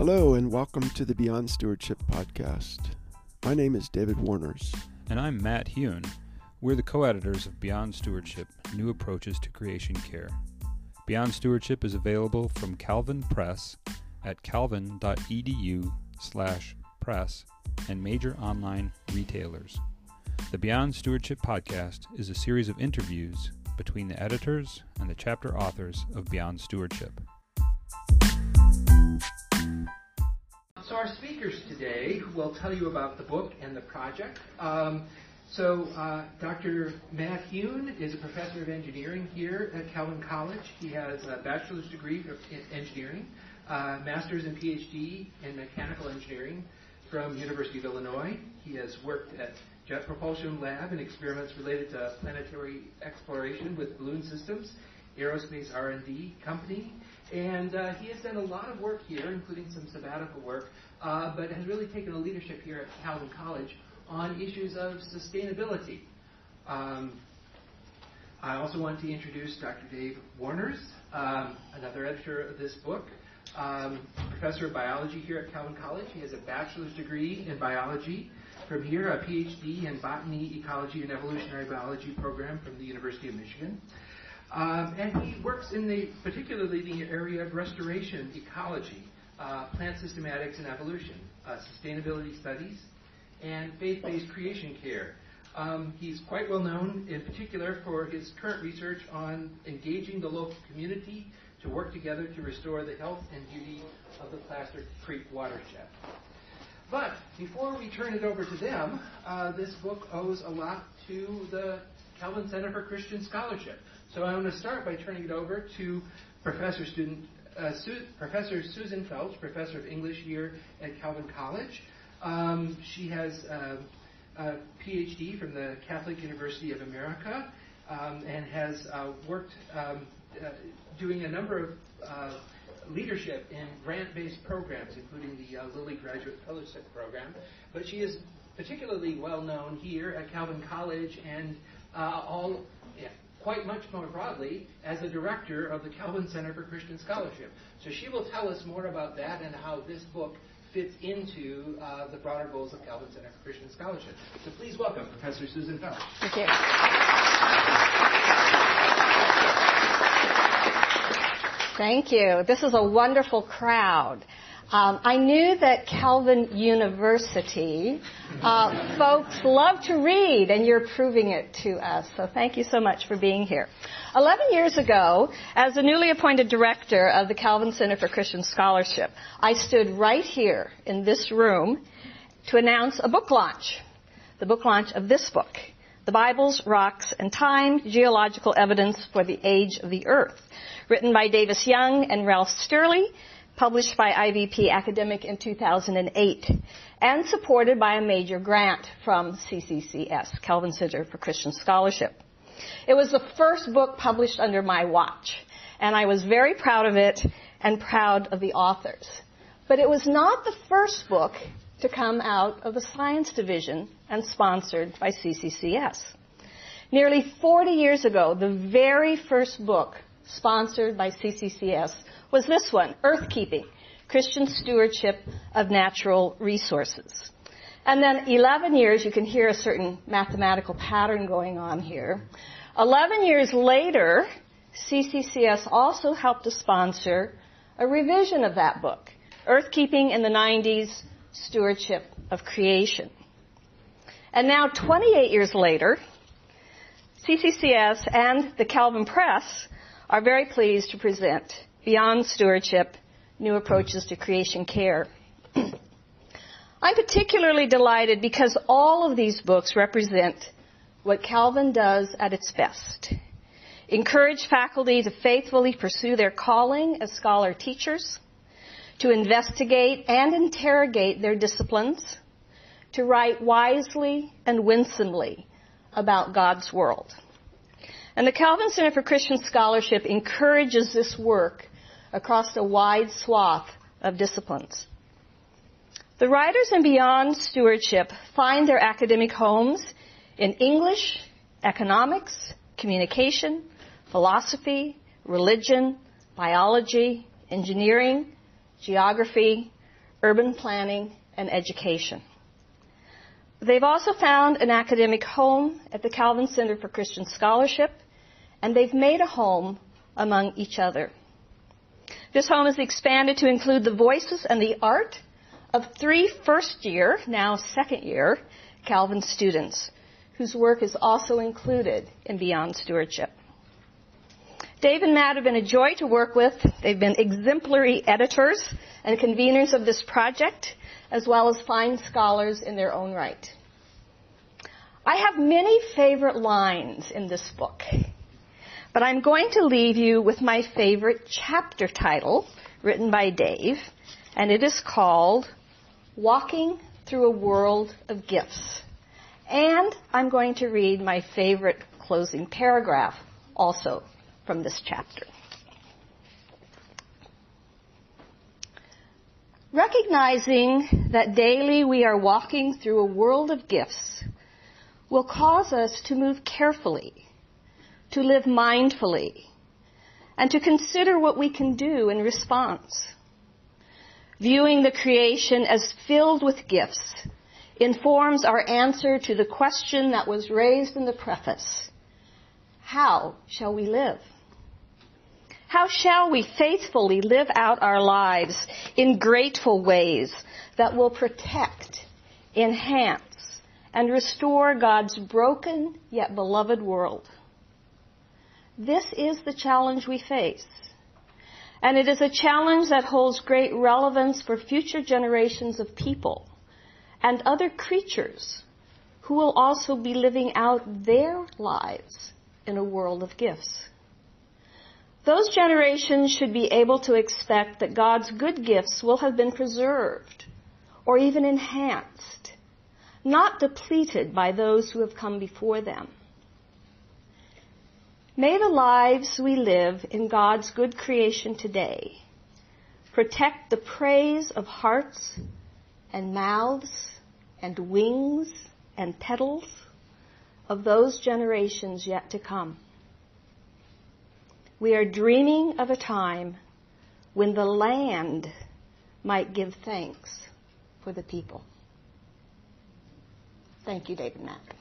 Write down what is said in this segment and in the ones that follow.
Hello, and welcome to the Beyond Stewardship podcast. My name is David Warners. And I'm Matt Heun. We're the co editors of Beyond Stewardship New Approaches to Creation Care. Beyond Stewardship is available from Calvin Press at calvin.edu slash press and major online retailers. The Beyond Stewardship podcast is a series of interviews between the editors and the chapter authors of Beyond Stewardship. Our speakers today will tell you about the book and the project. Um, so uh, Dr. Matt Heun is a professor of engineering here at Calvin College. He has a bachelor's degree in engineering, uh, master's and PhD in mechanical engineering from University of Illinois. He has worked at Jet Propulsion Lab and experiments related to planetary exploration with balloon systems, aerospace R&D company, and uh, he has done a lot of work here, including some sabbatical work, uh, but has really taken a leadership here at Calvin College on issues of sustainability. Um, I also want to introduce Dr. Dave Warners, um, another editor of this book, um, professor of biology here at Calvin College. He has a bachelor's degree in biology from here, a PhD in botany, ecology, and evolutionary biology program from the University of Michigan. Um, and he works in the particularly the area of restoration ecology, plant systematics and evolution, uh, sustainability studies, and faith-based creation care. Um, he's quite well known, in particular, for his current research on engaging the local community to work together to restore the health and beauty of the Plaster Creek watershed. But before we turn it over to them, uh, this book owes a lot to the Calvin Center for Christian Scholarship. So I want to start by turning it over to Professor student uh, Su- Professor Susan Felch, Professor of English here at Calvin College. Um, she has uh, a PhD from the Catholic University of America um, and has uh, worked um, uh, doing a number of leadership in grant-based programs, including the Lilly Graduate Fellowship Program. But she is particularly well known here at Calvin College and all yeah, quite much more broadly as the director of the Calvin Center for Christian Scholarship. So she will tell us more about that and how this book fits into uh, the broader goals of Calvin Center for Christian Scholarship. So please welcome Professor Susan Felch. Thank you. Thank you. This is a wonderful crowd. Um, I knew that Calvin University uh, folks love to read, and you're proving it to us. So thank you so much for being here. Eleven years ago, as the newly appointed director of the Calvin Center for Christian Scholarship, I stood right here in this room to announce a book launch. The book launch of this book, The Bibles, Rocks, and Time, Geological Evidence for the Age of the Earth, written by Davis Young and Ralph Stearley, published by IVP Academic in 2008, and supported by a major grant from CCCS, Calvin Center for Christian Scholarship. It was the first book published under my watch, and I was very proud of it and proud of the authors. But it was not the first book to come out of the science division and sponsored by CCCS. Nearly 40 years ago, the very first book sponsored by CCCS was this one, Earthkeeping, Christian Stewardship of Natural Resources. And then 11 years, you can hear a certain mathematical pattern going on here. 11 years later, CCCS also helped to sponsor a revision of that book, Earthkeeping in the 90s, Stewardship of Creation. And now, 28 years later, CCCS and the Calvin Press are very pleased to present Beyond Stewardship, New Approaches to Creation Care. I'm particularly delighted because all of these books represent what Calvin does at its best. Encourage faculty to faithfully pursue their calling as scholar teachers, to investigate and interrogate their disciplines, to write wisely and winsomely about God's world. And the Calvin Center for Christian Scholarship encourages this work across a wide swath of disciplines. The writers in Beyond Stewardship find their academic homes in English, economics, communication, philosophy, religion, biology, engineering, geography, urban planning, and education. They've also found an academic home at the Calvin Center for Christian Scholarship, and they've made a home among each other. This home is expanded to include the voices and the art of three first year, now second year, Calvin students, whose work is also included in Beyond Stewardship. Dave and Matt have been a joy to work with. They've been exemplary editors and conveners of this project, as well as fine scholars in their own right. I have many favorite lines in this book, but I'm going to leave you with my favorite chapter title written by Dave, and it is called Walking Through a World of Gifts. And I'm going to read my favorite closing paragraph also from this chapter. Recognizing that daily we are walking through a world of gifts will cause us to move carefully, to live mindfully, and to consider what we can do in response. Viewing the creation as filled with gifts informs our answer to the question that was raised in the preface. How shall we live? How shall we faithfully live out our lives in grateful ways that will protect, enhance, and restore God's broken yet beloved world? This is the challenge we face. And it is a challenge that holds great relevance for future generations of people and other creatures who will also be living out their lives in a world of gifts. Those generations should be able to expect that God's good gifts will have been preserved or even enhanced, not depleted by those who have come before them. May the lives we live in God's good creation today protect the praise of hearts and mouths and wings and petals of those generations yet to come. We are dreaming of a time when the land might give thanks for the people. Thank you, David Matt.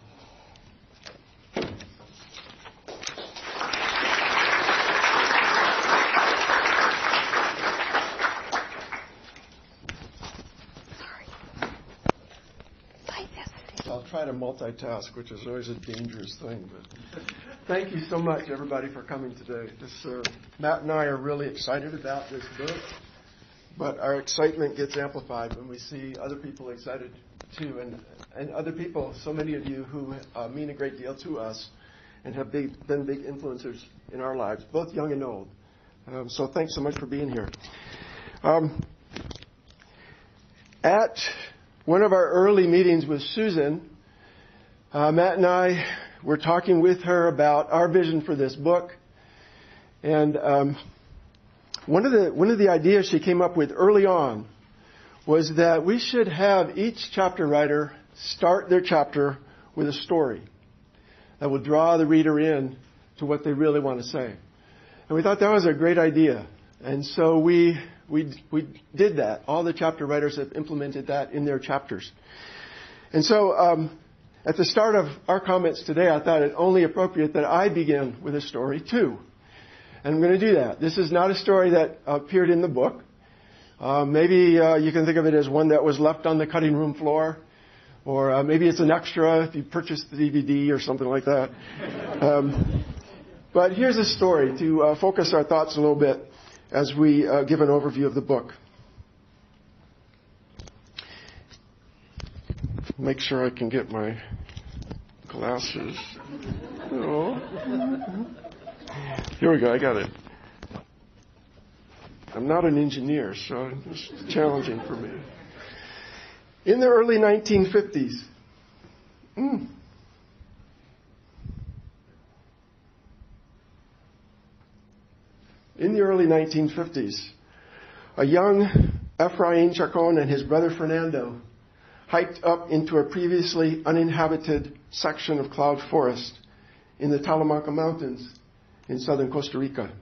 Try to multitask, which is always a dangerous thing. But thank you so much, everybody, for coming today. This, uh, Matt and I are really excited about this book, but our excitement gets amplified when we see other people excited too, and and other people, so many of you who uh, mean a great deal to us, and have been big influencers in our lives, both young and old. Um, so thanks so much for being here. Um, at one of our early meetings with Susan, uh, Matt and I were talking with her about our vision for this book, and um, one of the one of the ideas she came up with early on was that we should have each chapter writer start their chapter with a story that will draw the reader in to what they really want to say. And we thought that was a great idea. And so we we, we did that. All the chapter writers have implemented that in their chapters. And so, um, at the start of our comments today, I thought it only appropriate that I begin with a story too. And I'm going to do that. This is not a story that appeared in the book. Uh, maybe uh, you can think of it as one that was left on the cutting room floor, or uh, maybe it's an extra if you purchased the DVD or something like that. Um, but here's a story to uh, focus our thoughts a little bit as we uh, give an overview of the book. Make sure I can get my glasses. Oh. Here we go, I got it. I'm not an engineer, so it's challenging for me. In the early 1950s, mm, in the early 1950s, a young Ephraim Chacon and his brother Fernando hiked up into a previously uninhabited section of cloud forest in the Talamanca Mountains in southern Costa Rica.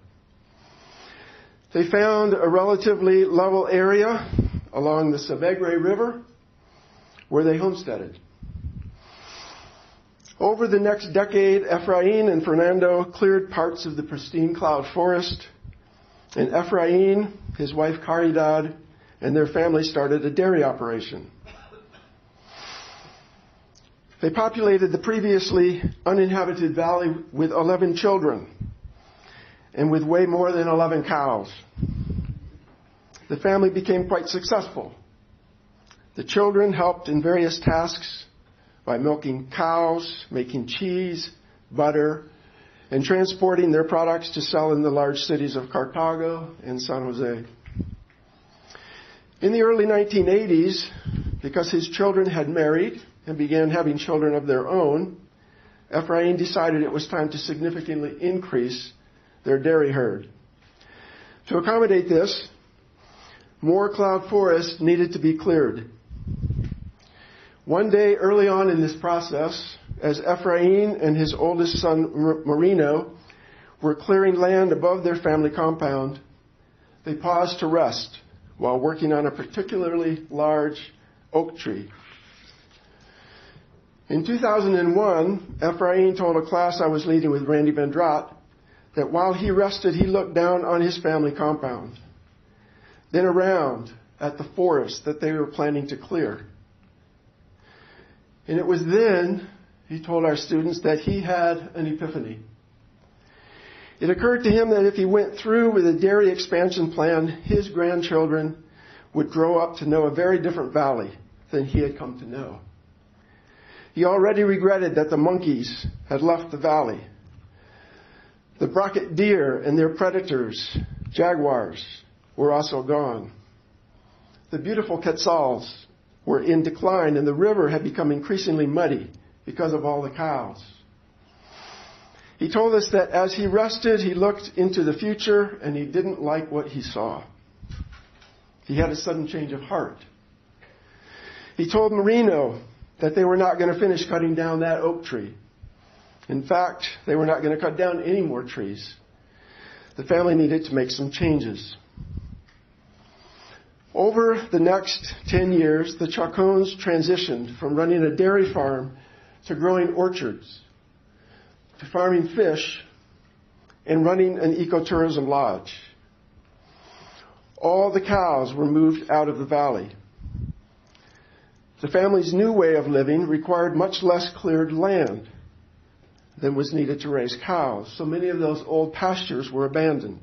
They found a relatively level area along the Savegre River, where they homesteaded. Over the next decade, Ephraim and Fernando cleared parts of the pristine cloud forest, and Ephraim, his wife Caridad, and their family started a dairy operation. They populated the previously uninhabited valley with 11 children and with way more than 11 cows. The family became quite successful. The children helped in various tasks by milking cows, making cheese, butter, and transporting their products to sell in the large cities of Cartago and San Jose. In the early 1980s, because his children had married and began having children of their own, Ephraim decided it was time to significantly increase their dairy herd. To accommodate this, more cloud forest needed to be cleared. One day early on in this process, as Ephraim and his oldest son Marino were clearing land above their family compound, they paused to rest while working on a particularly large oak tree. In 2001, Ephraim told a class I was leading with Randy Van Dragt that while he rested, he looked down on his family compound, then around at the forest that they were planning to clear. And it was then, he told our students, that he had an epiphany. It occurred to him that if he went through with a dairy expansion plan, his grandchildren would grow up to know a very different valley than he had come to know. He already regretted that the monkeys had left the valley. The brocket deer and their predators, jaguars, were also gone. The beautiful quetzals were in decline and the river had become increasingly muddy because of all the cows. He told us that as he rested, he looked into the future and he didn't like what he saw. He had a sudden change of heart. He told Marino that they were not going to finish cutting down that oak tree. In fact, they were not going to cut down any more trees. The family needed to make some changes. Over the next 10 years, the Chacones transitioned from running a dairy farm to growing orchards, to farming fish, and running an ecotourism lodge. All the cows were moved out of the valley. The family's new way of living required much less cleared land than was needed to raise cows, so many of those old pastures were abandoned.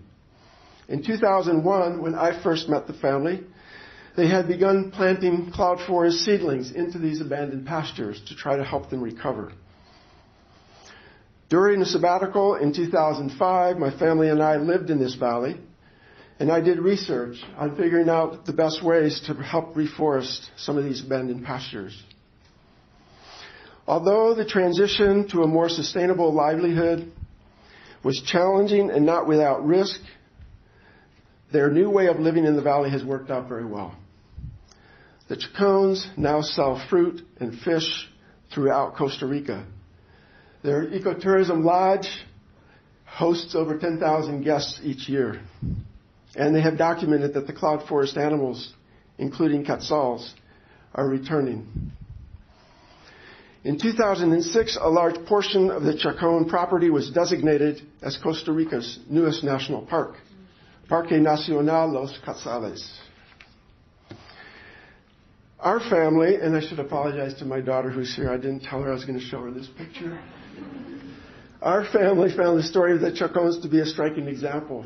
In 2001, when I first met the family, they had begun planting cloud forest seedlings into these abandoned pastures to try to help them recover. During a sabbatical in 2005, my family and I lived in this valley, and I did research on figuring out the best ways to help reforest some of these abandoned pastures. Although the transition to a more sustainable livelihood was challenging and not without risk, their new way of living in the valley has worked out very well. The Chacones now sell fruit and fish throughout Costa Rica. Their ecotourism lodge hosts over 10,000 guests each year. And they have documented that the cloud forest animals, including quetzals, are returning. In 2006, a large portion of the Chacon property was designated as Costa Rica's newest national park, Parque Nacional Los Quetzales. Our family, and I should apologize to my daughter who's here, I didn't tell her I was going to show her this picture. Our family found the story of the Chacons to be a striking example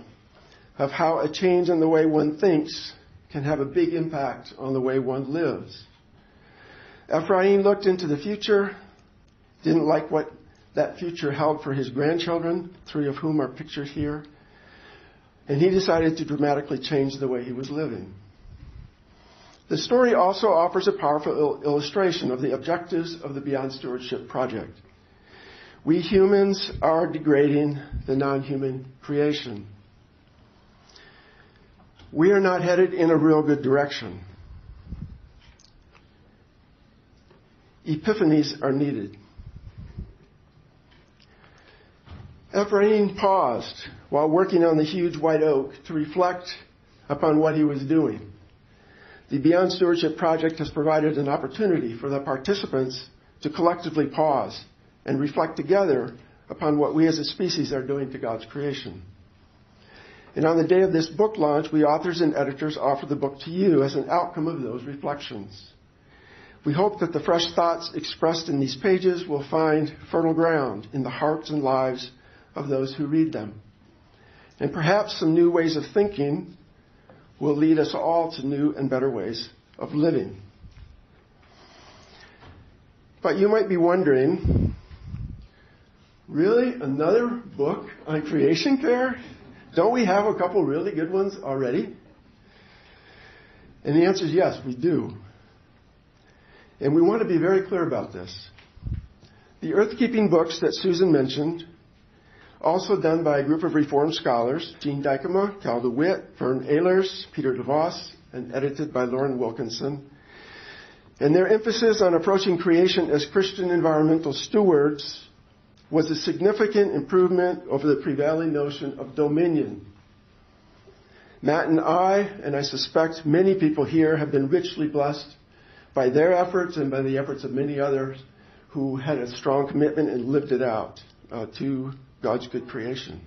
of how a change in the way one thinks can have a big impact on the way one lives. Ephraim looked into the future, didn't like what that future held for his grandchildren, three of whom are pictured here, and he decided to dramatically change the way he was living. The story also offers a powerful illustration of the objectives of the Beyond Stewardship Project. We humans are degrading the non human creation. We are not headed in a real good direction. epiphanies are needed. Ephraim paused while working on the huge white oak to reflect upon what he was doing. the Beyond Stewardship Project has provided an opportunity for the participants to collectively pause and reflect together upon what we as a species are doing to God's creation. And on the day of this book launch, we authors and editors offer the book to you as an outcome of those reflections. We hope that the fresh thoughts expressed in these pages will find fertile ground in the hearts and lives of those who read them. And perhaps some new ways of thinking will lead us all to new and better ways of living. But you might be wondering, really? Another book on creation care? Don't we have a couple really good ones already? And the answer is yes, we do. And we want to be very clear about this. The earth-keeping books that Susan mentioned, also done by a group of Reformed scholars, Gene Dykema, Cal DeWitt, Vern Ehlers, Peter DeVos, and edited by Loren Wilkinson. And their emphasis on approaching creation as Christian environmental stewards was a significant improvement over the prevailing notion of dominion. Matt and I, and I suspect many people here, have been richly blessed by their efforts and by the efforts of many others who had a strong commitment and lived it out uh, to God's good creation.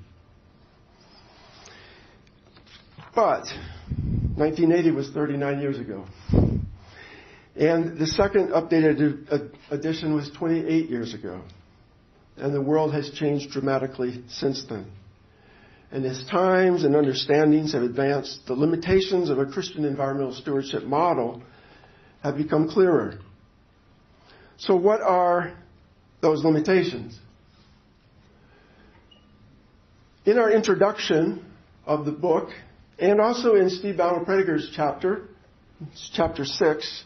But 1980 was 39 years ago. And the second updated edition was 28 years ago. And the world has changed dramatically since then. And as times and understandings have advanced, the limitations of a Christian environmental stewardship model have become clearer. So, what are those limitations? In our introduction of the book, and also in Steve Bouma-Prediger's chapter, chapter 6,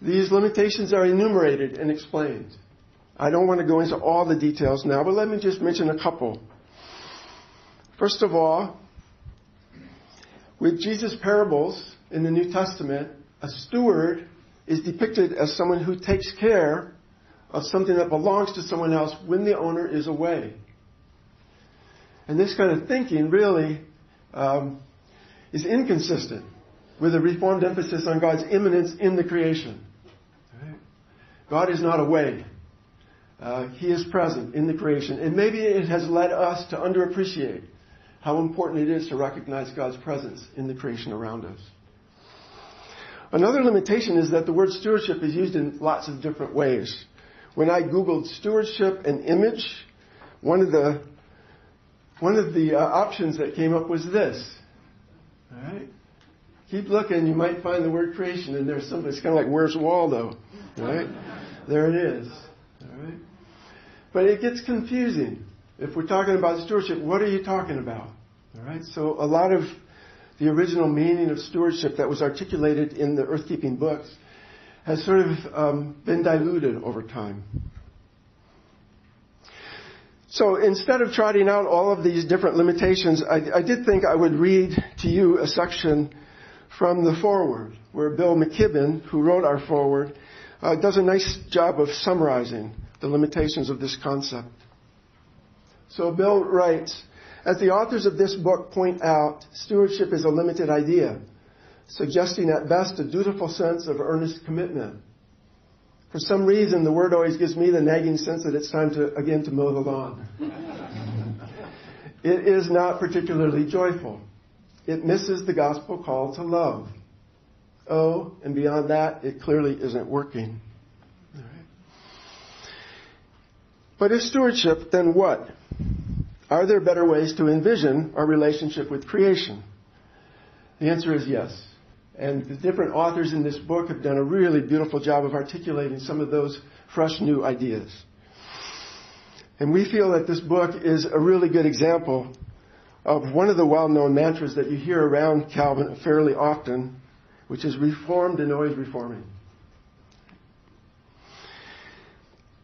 these limitations are enumerated and explained. I don't want to go into all the details now, but let me just mention a couple. First of all, with Jesus' parables in the New Testament, a steward is depicted as someone who takes care of something that belongs to someone else when the owner is away. And this kind of thinking really um, is inconsistent with a reformed emphasis on God's immanence in the creation. God is not away. Uh, he is present in the creation. And maybe it has led us to underappreciate how important it is to recognize God's presence in the creation around us. Another limitation is that the word stewardship is used in lots of different ways. When I googled stewardship and image, one of the one of the uh, options that came up was this. All right, keep looking, you might find the word creation, and there's something. It's kind of like Where's Waldo, right? there it is. Right, but it gets confusing if we're talking about stewardship. What are you talking about? All right, so a lot of the original meaning of stewardship that was articulated in the earth-keeping books has sort of um, been diluted over time. So instead of trotting out all of these different limitations, I, I, did think I would read to you a section from the foreword, where Bill McKibben, who wrote our foreword, uh, does a nice job of summarizing the limitations of this concept. So Bill writes, as the authors of this book point out, stewardship is a limited idea, suggesting at best a dutiful sense of earnest commitment. For some reason, the word always gives me the nagging sense that it's time to, again, to mow the lawn. it is not particularly joyful. It misses the gospel call to love. Oh, and beyond that, it clearly isn't working. But if stewardship, then what? Are there better ways to envision our relationship with creation? The answer is yes. And the different authors in this book have done a really beautiful job of articulating some of those fresh new ideas. And we feel that this book is a really good example of one of the well-known mantras that you hear around Calvin fairly often, which is reformed and always reforming.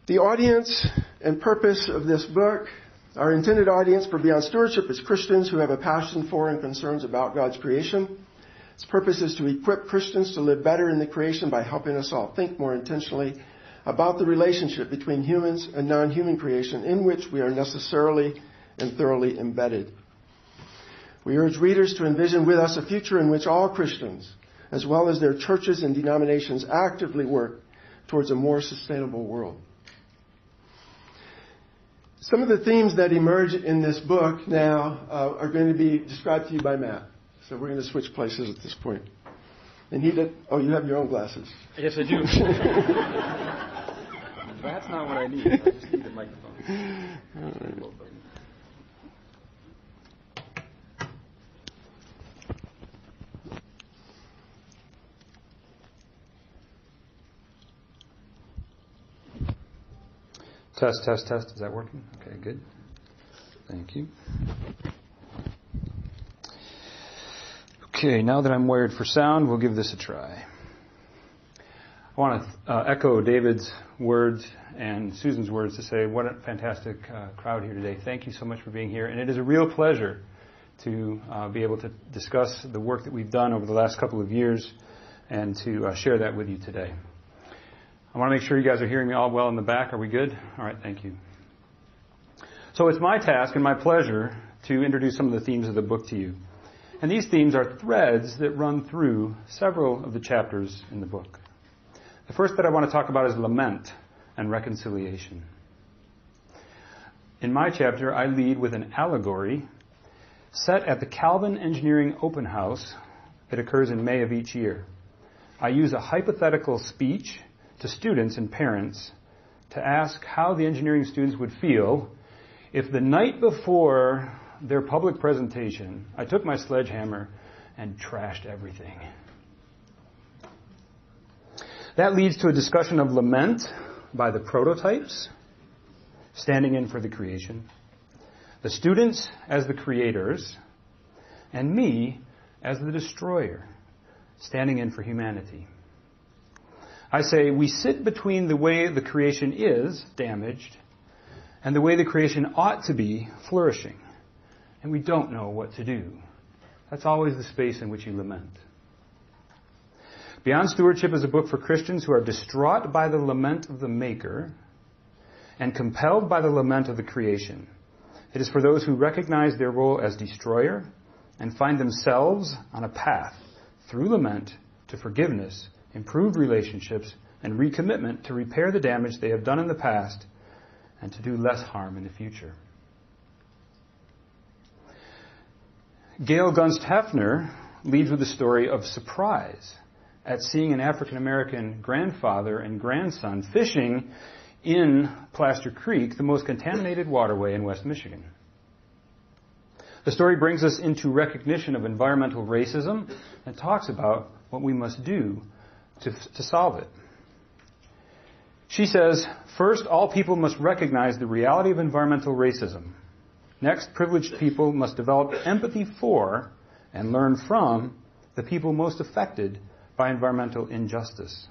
The audience and purpose of this book our intended audience for Beyond Stewardship is Christians who have a passion for and concerns about God's creation. Its purpose is to equip Christians to live better in the creation by helping us all think more intentionally about the relationship between humans and non-human creation in which we are necessarily and thoroughly embedded. We urge readers to envision with us a future in which all Christians, as well as their churches and denominations actively work towards a more sustainable world. Some of the themes that emerge in this book now uh, are going to be described to you by Matt. So we're going to switch places at this point. And he did. Oh, you have your own glasses. Yes, I do. That's not what I need. I just need the microphone. Test, test, test. Is that working? Okay, good. Thank you. Okay, now that I'm wired for sound, we'll give this a try. I want to uh, echo David's words and Susan's words to say, what a fantastic uh, crowd here today. Thank you so much for being here. And it is a real pleasure to uh, be able to discuss the work that we've done over the last couple of years and to uh, share that with you today. I want to make sure you guys are hearing me all well in the back. Are we good? All right, thank you. So it's my task and my pleasure to introduce some of the themes of the book to you. And these themes are threads that run through several of the chapters in the book. The first that I want to talk about is lament and reconciliation. In my chapter, I lead with an allegory set at the Calvin Engineering Open House that occurs in May of each year. I use a hypothetical speech to students and parents to ask how the engineering students would feel if the night before their public presentation, I took my sledgehammer and trashed everything. That leads to a discussion of lament by the prototypes, standing in for the creation, the students as the creators, and me as the destroyer, standing in for humanity. I say we sit between the way the creation is damaged and the way the creation ought to be flourishing. And we don't know what to do. That's always the space in which you lament. Beyond Stewardship is a book for Christians who are distraught by the lament of the Maker and compelled by the lament of the creation. It is for those who recognize their role as destroyer and find themselves on a path through lament to forgiveness improved relationships, and recommitment to repair the damage they have done in the past and to do less harm in the future. Gail Gunst Heffner leads with a story of surprise at seeing an African American grandfather and grandson fishing in Plaster Creek, the most contaminated waterway in West Michigan. The story brings us into recognition of environmental racism and talks about what we must do to, to solve it. She says, first, all people must recognize the reality of environmental racism. Next, privileged people must develop empathy for and learn from the people most affected by environmental injustice.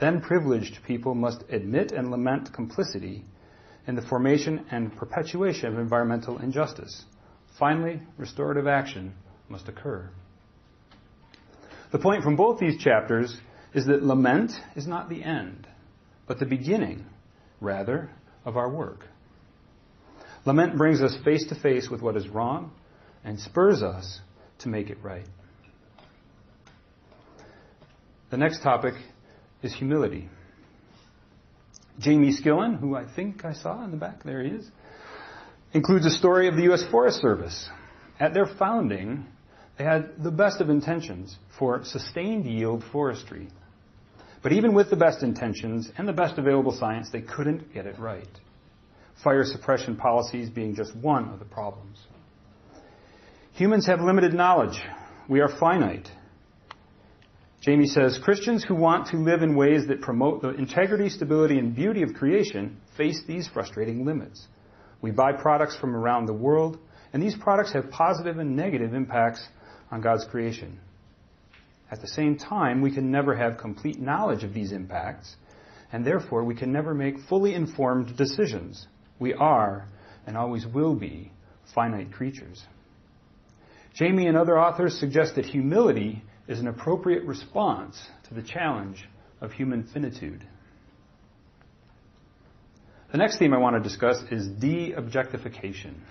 Then privileged people must admit and lament complicity in the formation and perpetuation of environmental injustice. Finally, restorative action must occur. The point from both these chapters is that lament is not the end, but the beginning, rather, of our work. Lament brings us face to face with what is wrong and spurs us to make it right. The next topic is humility. Jamie Skillen, who I think I saw in the back, there he is, includes a story of the U.S. Forest Service. At their founding, they had the best of intentions for sustained yield forestry but even with the best intentions and the best available science, they couldn't get it right. Fire suppression policies being just one of the problems. Humans have limited knowledge. We are finite. Jamie says Christians who want to live in ways that promote the integrity, stability, and beauty of creation face these frustrating limits. We buy products from around the world, and these products have positive and negative impacts on God's creation. At the same time, we can never have complete knowledge of these impacts, and therefore we can never make fully informed decisions. We are, and always will be, finite creatures. Jamie and other authors suggest that humility is an appropriate response to the challenge of human finitude. The next theme I want to discuss is de objectification.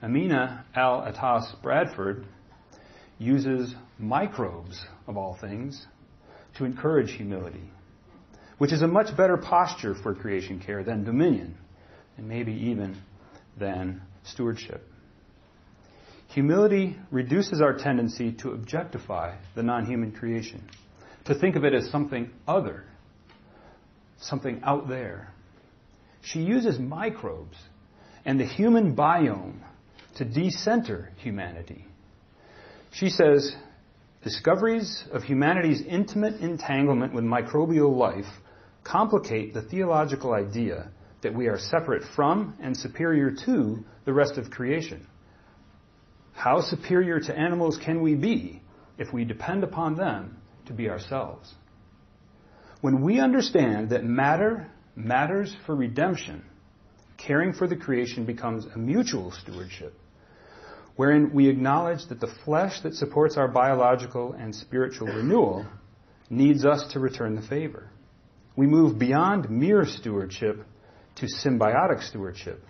Amina Al Atas Bradford uses microbes, of all things, to encourage humility, which is a much better posture for creation care than dominion, and maybe even than stewardship. Humility reduces our tendency to objectify the non human creation, to think of it as something other, something out there. She uses microbes and the human biome to decenter humanity. She says, discoveries of humanity's intimate entanglement with microbial life complicate the theological idea that we are separate from and superior to the rest of creation. How superior to animals can we be if we depend upon them to be ourselves? When we understand that matter matters for redemption, caring for the creation becomes a mutual stewardship, wherein we acknowledge that the flesh that supports our biological and spiritual renewal needs us to return the favor. We move beyond mere stewardship to symbiotic stewardship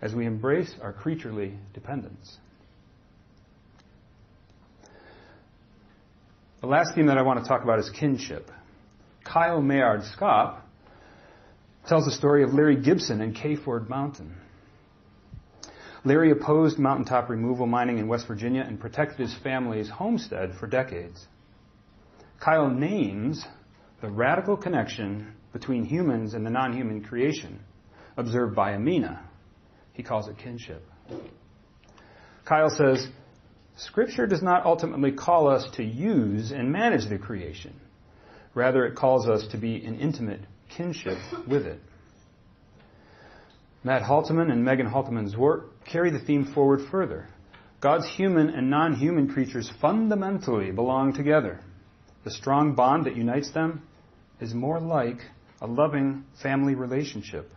as we embrace our creaturely dependence. The last theme that I want to talk about is kinship. Kyle Meyaard-Schaap tells the story of Larry Gibson and Kayford Mountain. Larry opposed mountaintop removal mining in West Virginia and protected his family's homestead for decades. Kyle names the radical connection between humans and the non human creation observed by Amina. He calls it kinship. Kyle says, Scripture does not ultimately call us to use and manage the creation. Rather, it calls us to be in intimate kinship with it. Matt Halteman and Megan Halteman's work carry the theme forward further. God's human and non human creatures fundamentally belong together. The strong bond that unites them is more like a loving family relationship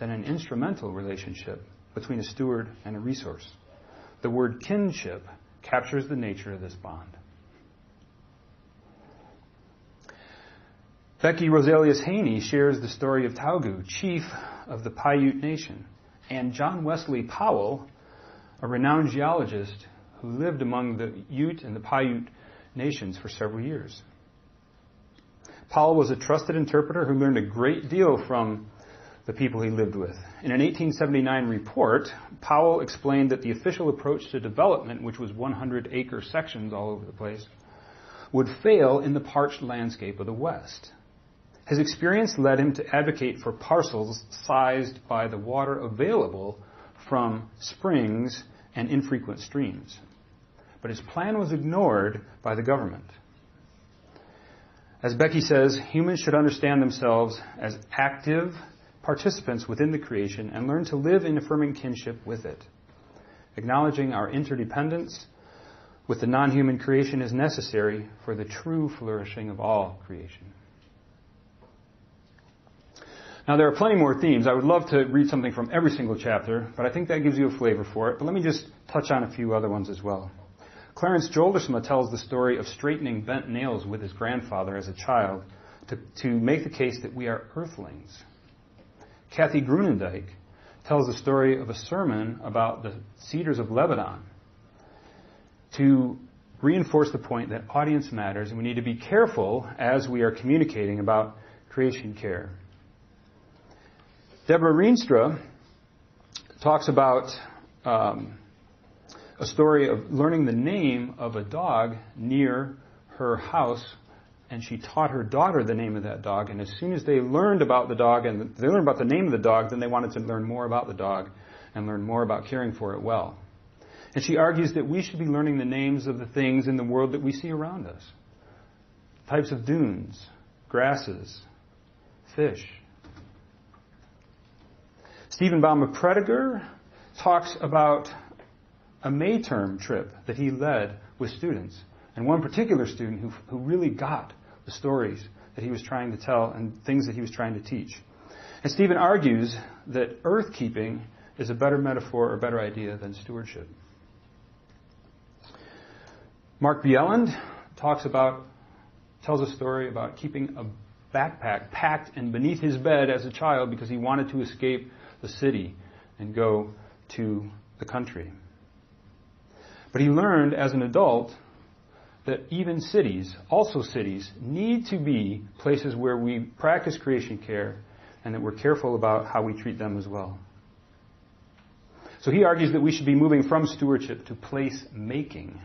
than an instrumental relationship between a steward and a resource. The word kinship captures the nature of this bond. Becky Roselius Haney shares the story of Taugu, chief of the Paiute Nation, and John Wesley Powell, a renowned geologist who lived among the Ute and the Paiute nations for several years. Powell was a trusted interpreter who learned a great deal from the people he lived with. In an 1879 report, Powell explained that the official approach to development, which was 100 acre sections all over the place, would fail in the parched landscape of the West. His experience led him to advocate for parcels sized by the water available from springs and infrequent streams. But his plan was ignored by the government. As Becky says, humans should understand themselves as active participants within the creation and learn to live in affirming kinship with it. Acknowledging our interdependence with the non human creation is necessary for the true flourishing of all creation. Now, there are plenty more themes. I would love to read something from every single chapter, but I think that gives you a flavor for it. But let me just touch on a few other ones as well. Clarence Joldersma tells the story of straightening bent nails with his grandfather as a child to, to make the case that we are earthlings. Kathy Groenendyk tells the story of a sermon about the cedars of Lebanon to reinforce the point that audience matters and we need to be careful as we are communicating about creation care. Deborah Rienstra talks about um, a story of learning the name of a dog near her house and she taught her daughter the name of that dog. And as soon as they learned about the dog and they learned about the name of the dog, then they wanted to learn more about the dog and learn more about caring for it well. And she argues that we should be learning the names of the things in the world that we see around us types of dunes, grasses, fish. Stephen Baum of talks about a May term trip that he led with students. And one particular student who, who really got the stories that he was trying to tell and things that he was trying to teach. And Stephen argues that earth keeping is a better metaphor or better idea than stewardship. Mark Bjelland talks about, tells a story about keeping a backpack packed and beneath his bed as a child because he wanted to escape the city and go to the country. But he learned as an adult that even cities, also cities, need to be places where we practice creation care and that we're careful about how we treat them as well. So he argues that we should be moving from stewardship to place making.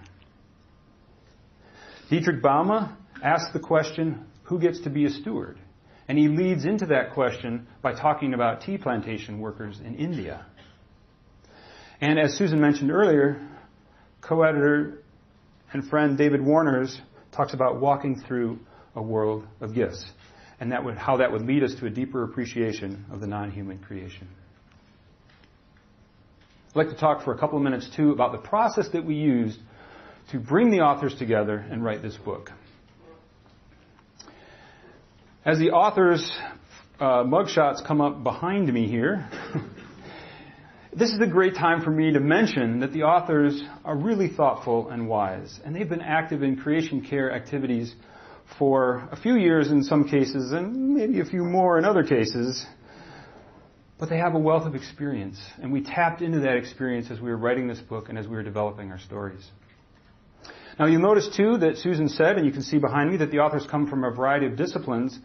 Dietrich Baume asks the question, who gets to be a steward? And he leads into that question by talking about tea plantation workers in India. And as Susan mentioned earlier, co-editor and friend David Warners talks about walking through a world of gifts and that would, how that would lead us to a deeper appreciation of the non-human creation. I'd like to talk for a couple of minutes too about the process that we used to bring the authors together and write this book. As the authors' uh, mugshots come up behind me here, this is a great time for me to mention that the authors are really thoughtful and wise, and they've been active in creation care activities for a few years in some cases, and maybe a few more in other cases. But they have a wealth of experience, and we tapped into that experience as we were writing this book and as we were developing our stories. Now you'll notice too that Susan said, and you can see behind me, that the authors come from a variety of disciplines,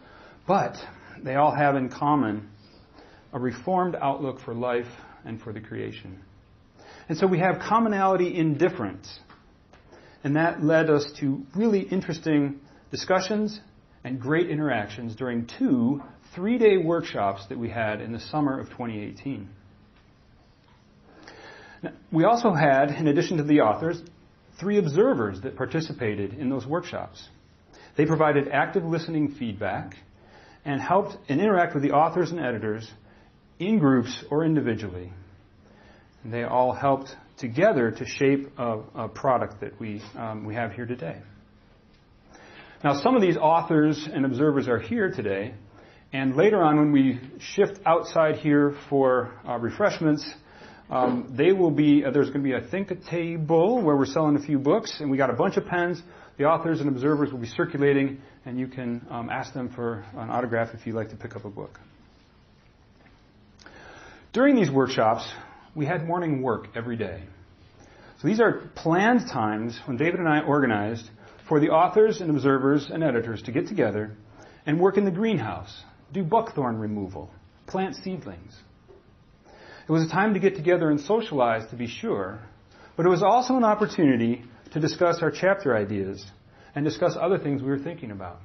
but they all have in common a reformed outlook for life and for the creation. And so we have commonality in difference. And that led us to really interesting discussions and great interactions during two three day workshops that we had in the summer of 2018. Now, we also had, in addition to the authors, three observers that participated in those workshops. They provided active listening feedback and helped and interact with the authors and editors in groups or individually. And they all helped together to shape a, a product that we, um, we have here today. Now, some of these authors and observers are here today, and later on, when we shift outside here for uh, refreshments, um, they will be. Uh, there's going to be, I think, a table where we're selling a few books, and we got a bunch of pens. The authors and observers will be circulating, and you can um, ask them for an autograph if you'd like to pick up a book. During these workshops, we had morning work every day. So these are planned times when David and I organized for the authors and observers and editors to get together and work in the greenhouse, do buckthorn removal, plant seedlings. It was a time to get together and socialize, to be sure, but it was also an opportunity to discuss our chapter ideas and discuss other things we were thinking about.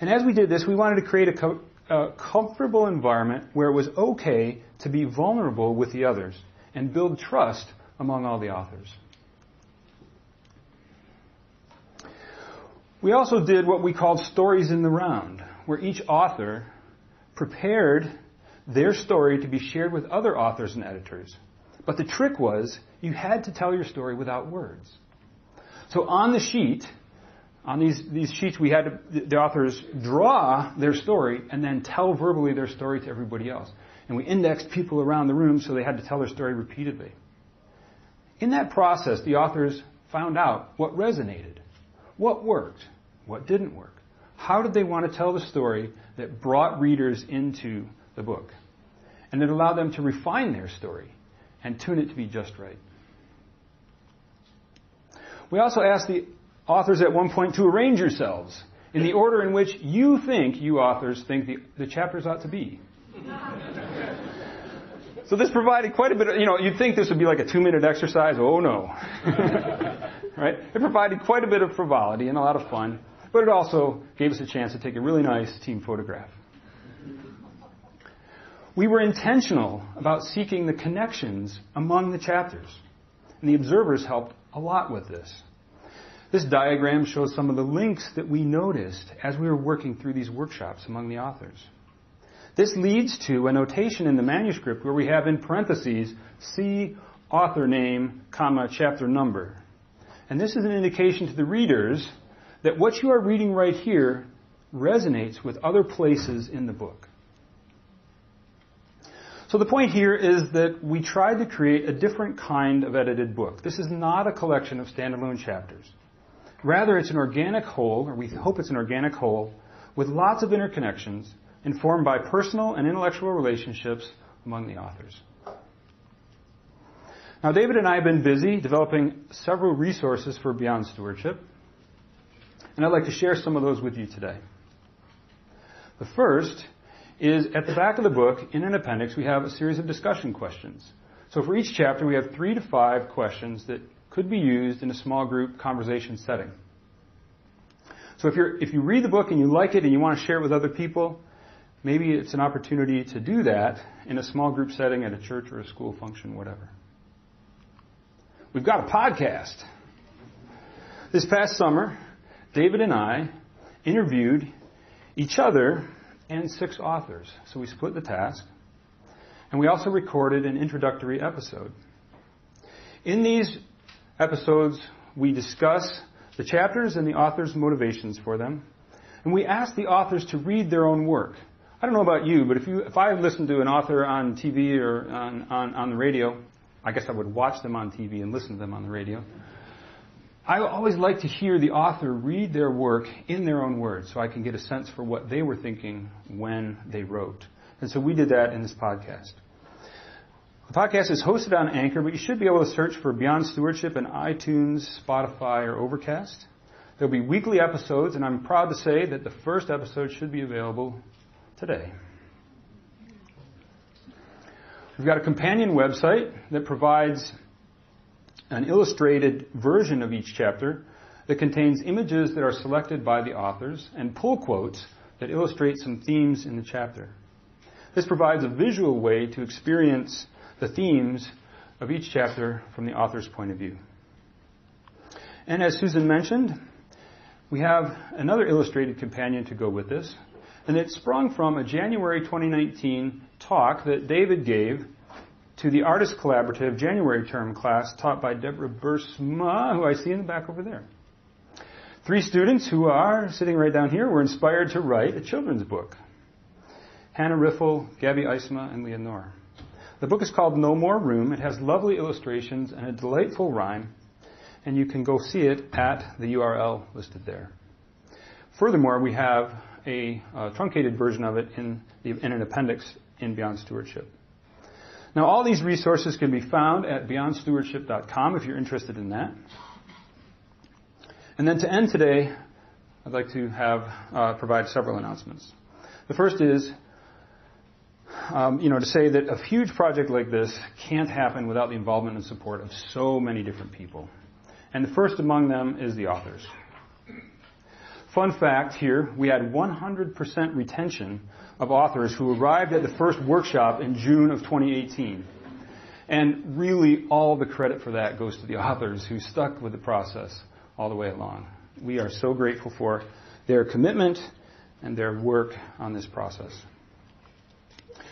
And as we did this, we wanted to create a, co- a comfortable environment where it was okay to be vulnerable with the others and build trust among all the authors. We also did what we called stories in the round, where each author prepared their story to be shared with other authors and editors. But the trick was you had to tell your story without words. So on the sheet, on these, these sheets, we had to, the authors draw their story and then tell verbally their story to everybody else. And we indexed people around the room so they had to tell their story repeatedly. In that process, the authors found out what resonated, what worked, what didn't work. How did they want to tell the story that brought readers into the book? And it allowed them to refine their story and tune it to be just right. We also asked the authors at one point to arrange yourselves in the order in which you think, you authors think the, the chapters ought to be. so this provided quite a bit of, you know, you'd think this would be like a two minute exercise. Oh no. right? It provided quite a bit of frivolity and a lot of fun but it also gave us a chance to take a really nice team photograph. We were intentional about seeking the connections among the chapters, and the observers helped a lot with this. This diagram shows some of the links that we noticed as we were working through these workshops among the authors. This leads to a notation in the manuscript where we have in parentheses, see author name, comma, chapter number. And this is an indication to the readers that what you are reading right here resonates with other places in the book. So the point here is that we tried to create a different kind of edited book. This is not a collection of standalone chapters. Rather, it's an organic whole, or we hope it's an organic whole, with lots of interconnections informed by personal and intellectual relationships among the authors. Now, David and I have been busy developing several resources for Beyond Stewardship. And I'd like to share some of those with you today. The first is at the back of the book, in an appendix, we have a series of discussion questions. So for each chapter, we have three to five questions that could be used in a small group conversation setting. So if, you're, if you read the book and you like it and you want to share it with other people, maybe it's an opportunity to do that in a small group setting at a church or a school function, whatever. We've got a podcast. This past summer, David and I interviewed each other and six authors. So we split the task. And we also recorded an introductory episode. In these episodes, we discuss the chapters and the author's motivations for them. And we ask the authors to read their own work. I don't know about you, but if you, if I listen to an author on TV or on, on, on the radio, I guess I would watch them on TV and listen to them on the radio. I always like to hear the author read their work in their own words so I can get a sense for what they were thinking when they wrote. And so we did that in this podcast. The podcast is hosted on Anchor, but you should be able to search for Beyond Stewardship in iTunes, Spotify, or Overcast. There'll be weekly episodes, and I'm proud to say that the first episode should be available today. We've got a companion website that provides an illustrated version of each chapter that contains images that are selected by the authors and pull quotes that illustrate some themes in the chapter. This provides a visual way to experience the themes of each chapter from the author's point of view. And as Susan mentioned, we have another illustrated companion to go with this, and it sprung from a January 2019 talk that David gave to the Artist Collaborative January term class taught by Deborah Bursma, who I see in the back over there. Three students who are sitting right down here were inspired to write a children's book. Hannah Riffle, Gabby Eisma, and Leonore. The book is called No More Room. It has lovely illustrations and a delightful rhyme, and you can go see it at the URL listed there. Furthermore, we have a uh, truncated version of it in, the, in an appendix in Beyond Stewardship. Now, all these resources can be found at beyondstewardship.com if you're interested in that. And then to end today, I'd like to have uh, provide several announcements. The first is um, you know, to say that a huge project like this can't happen without the involvement and support of so many different people. And the first among them is the authors. Fun fact here, we had 100% retention of authors who arrived at the first workshop in June of 2018. And really all the credit for that goes to the authors who stuck with the process all the way along. We are so grateful for their commitment and their work on this process.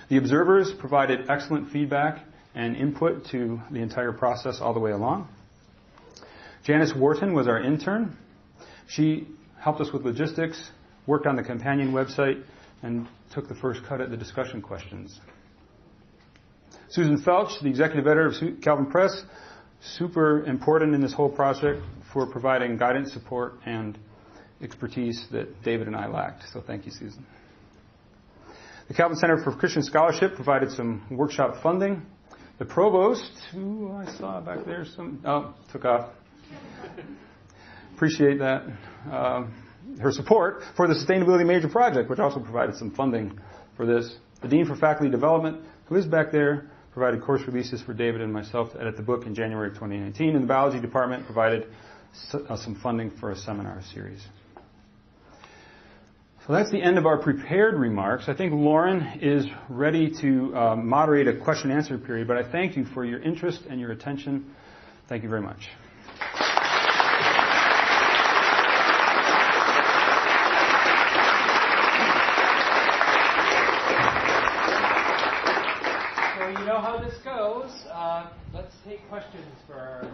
The observers provided excellent feedback and input to the entire process all the way along. Janice Wharton was our intern. She helped us with logistics, worked on the companion website, and took the first cut at the discussion questions. Susan Felch, the executive editor of Calvin Press, super important in this whole project for providing guidance, support, and expertise that David and I lacked. So thank you, Susan. The Calvin Center for Christian Scholarship provided some workshop funding. The provost, who I saw back there, some oh took off. Appreciate that. Uh, her support for the Sustainability Major Project, which also provided some funding for this. The Dean for Faculty Development, who is back there, provided course releases for David and myself to edit the book in January of 2019. And the Biology Department provided uh, some funding for a seminar series. So that's the end of our prepared remarks. I think Lauren is ready to uh, moderate a question and answer period, but I thank you for your interest and your attention. Thank you very much. So you know how this goes. Uh, let's take questions for our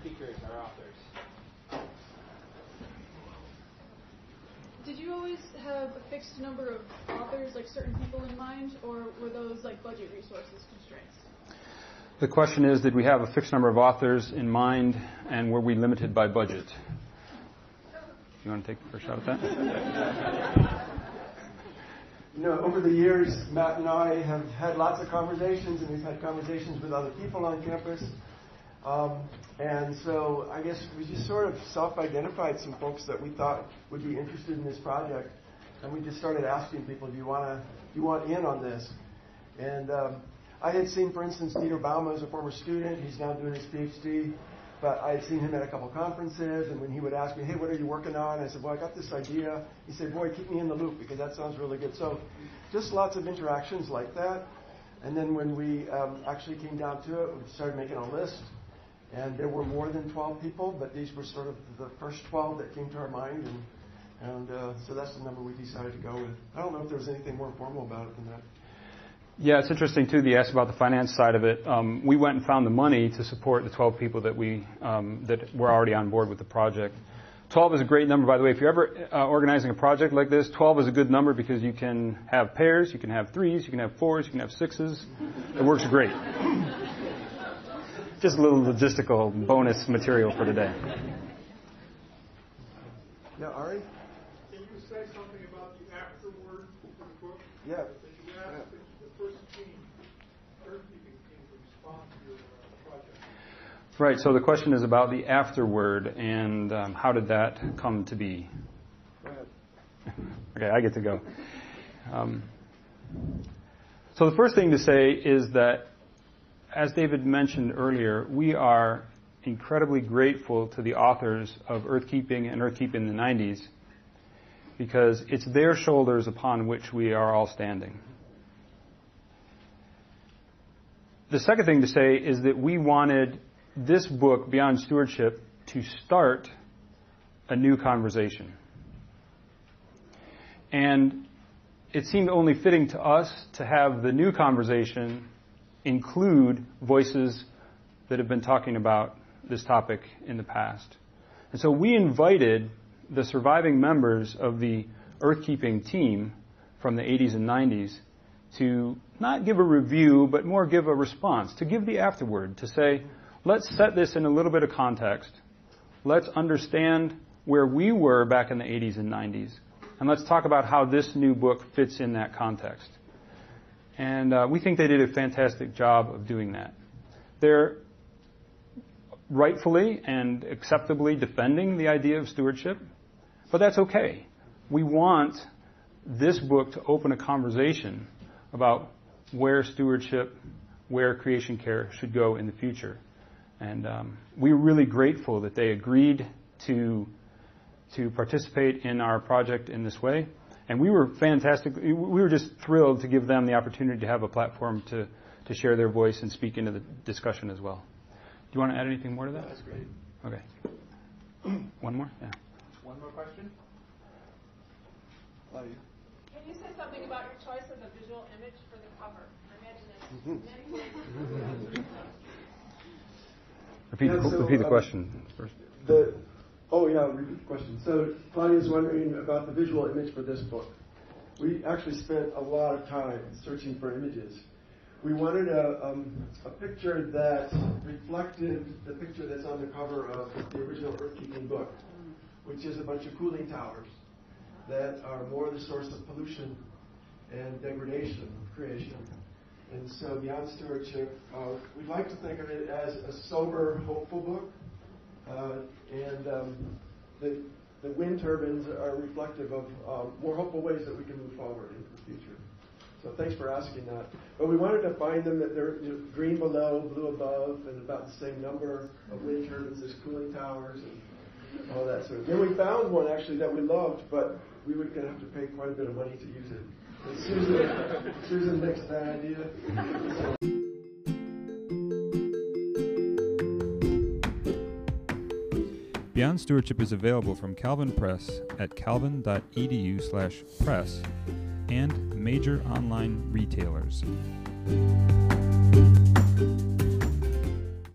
speakers, our authors. Did you always have a fixed number of authors, like certain people in mind, or were those like budget resources constraints? The question is, did we have a fixed number of authors in mind, and were we limited by budget? You want to take the first shot at that? you know, over the years, Matt and I have had lots of conversations, and we've had conversations with other people on campus. Um, and so I guess we just sort of self-identified some folks that we thought would be interested in this project, and we just started asking people, "Do you want to? Do you want in on this?" And um, I had seen, for instance, Dieter Bouma as a former student. He's now doing his PhD. But I had seen him at a couple conferences, and when he would ask me, "Hey, what are you working on?" I said, "Well, I got this idea." He said, "Boy, keep me in the loop because that sounds really good." So, just lots of interactions like that. And then when we um, actually came down to it, we started making a list, and there were more than 12 people, but these were sort of the first 12 that came to our mind, and, and uh, so that's the number we decided to go with. I don't know if there was anything more formal about it than that. Yeah, it's interesting too. You asked about the finance side of it. Um, we went and found the money to support the 12 people that we um, that were already on board with the project. 12 is a great number, by the way. If you're ever uh, organizing a project like this, 12 is a good number because you can have pairs, you can have threes, you can have fours, you can have sixes. It works great. Just a little logistical bonus material for today. Yeah, Ari? Can you say something about the afterword to the book? Yeah. That you asked the first team, earthkeeping team, to respond to your uh, project. Right. So the question is about the afterword and um, how did that come to be? Go ahead. Okay, I get to go. Um, so the first thing to say is that, as David mentioned earlier, we are incredibly grateful to the authors of Earthkeeping and Earthkeeping in the 90s because it's their shoulders upon which we are all standing. The second thing to say is that we wanted this book, Beyond Stewardship, to start a new conversation. And it seemed only fitting to us to have the new conversation include voices that have been talking about this topic in the past. And so we invited the surviving members of the Earthkeeping team from the 80s and 90s to not give a review, but more give a response, to give the afterword, to say, let's set this in a little bit of context. Let's understand where we were back in the 80s and 90s. And let's talk about how this new book fits in that context. And uh, we think they did a fantastic job of doing that. They're rightfully and acceptably defending the idea of stewardship, but that's okay. We want this book to open a conversation about where stewardship, where creation care should go in the future. And um, we're really grateful that they agreed to to participate in our project in this way. And we were fantastic. We were just thrilled to give them the opportunity to have a platform to, to share their voice and speak into the discussion as well. Do you want to add anything more to that? That's great. Okay. One more? Yeah. One more question? Claudia. Can you say something about your choice of the visual image for the cover? I imagine it's Repeat, Yeah, the, so, repeat the um, question first. The, oh yeah, repeat the question. So Claudia's wondering about the visual image for this book. We actually spent a lot of time searching for images. We wanted a, um, a picture that reflected the picture that's on the cover of the original Earthkeeping book, which is a bunch of cooling towers that are more the source of pollution and degradation of creation. And so Beyond Stewardship, uh, we'd like to think of it as a sober, hopeful book. Uh, and um, the, the wind turbines are reflective of um, more hopeful ways that we can move forward into the future. So thanks for asking that. But we wanted to find them that they're you know, green below, blue above, and about the same number of wind turbines as cooling towers and all that sort of. Then we found one actually that we loved, but we were going to have to pay quite a bit of money to use it. Susan, that idea. Beyond Stewardship is available from Calvin Press at calvin.edu/press and major online retailers.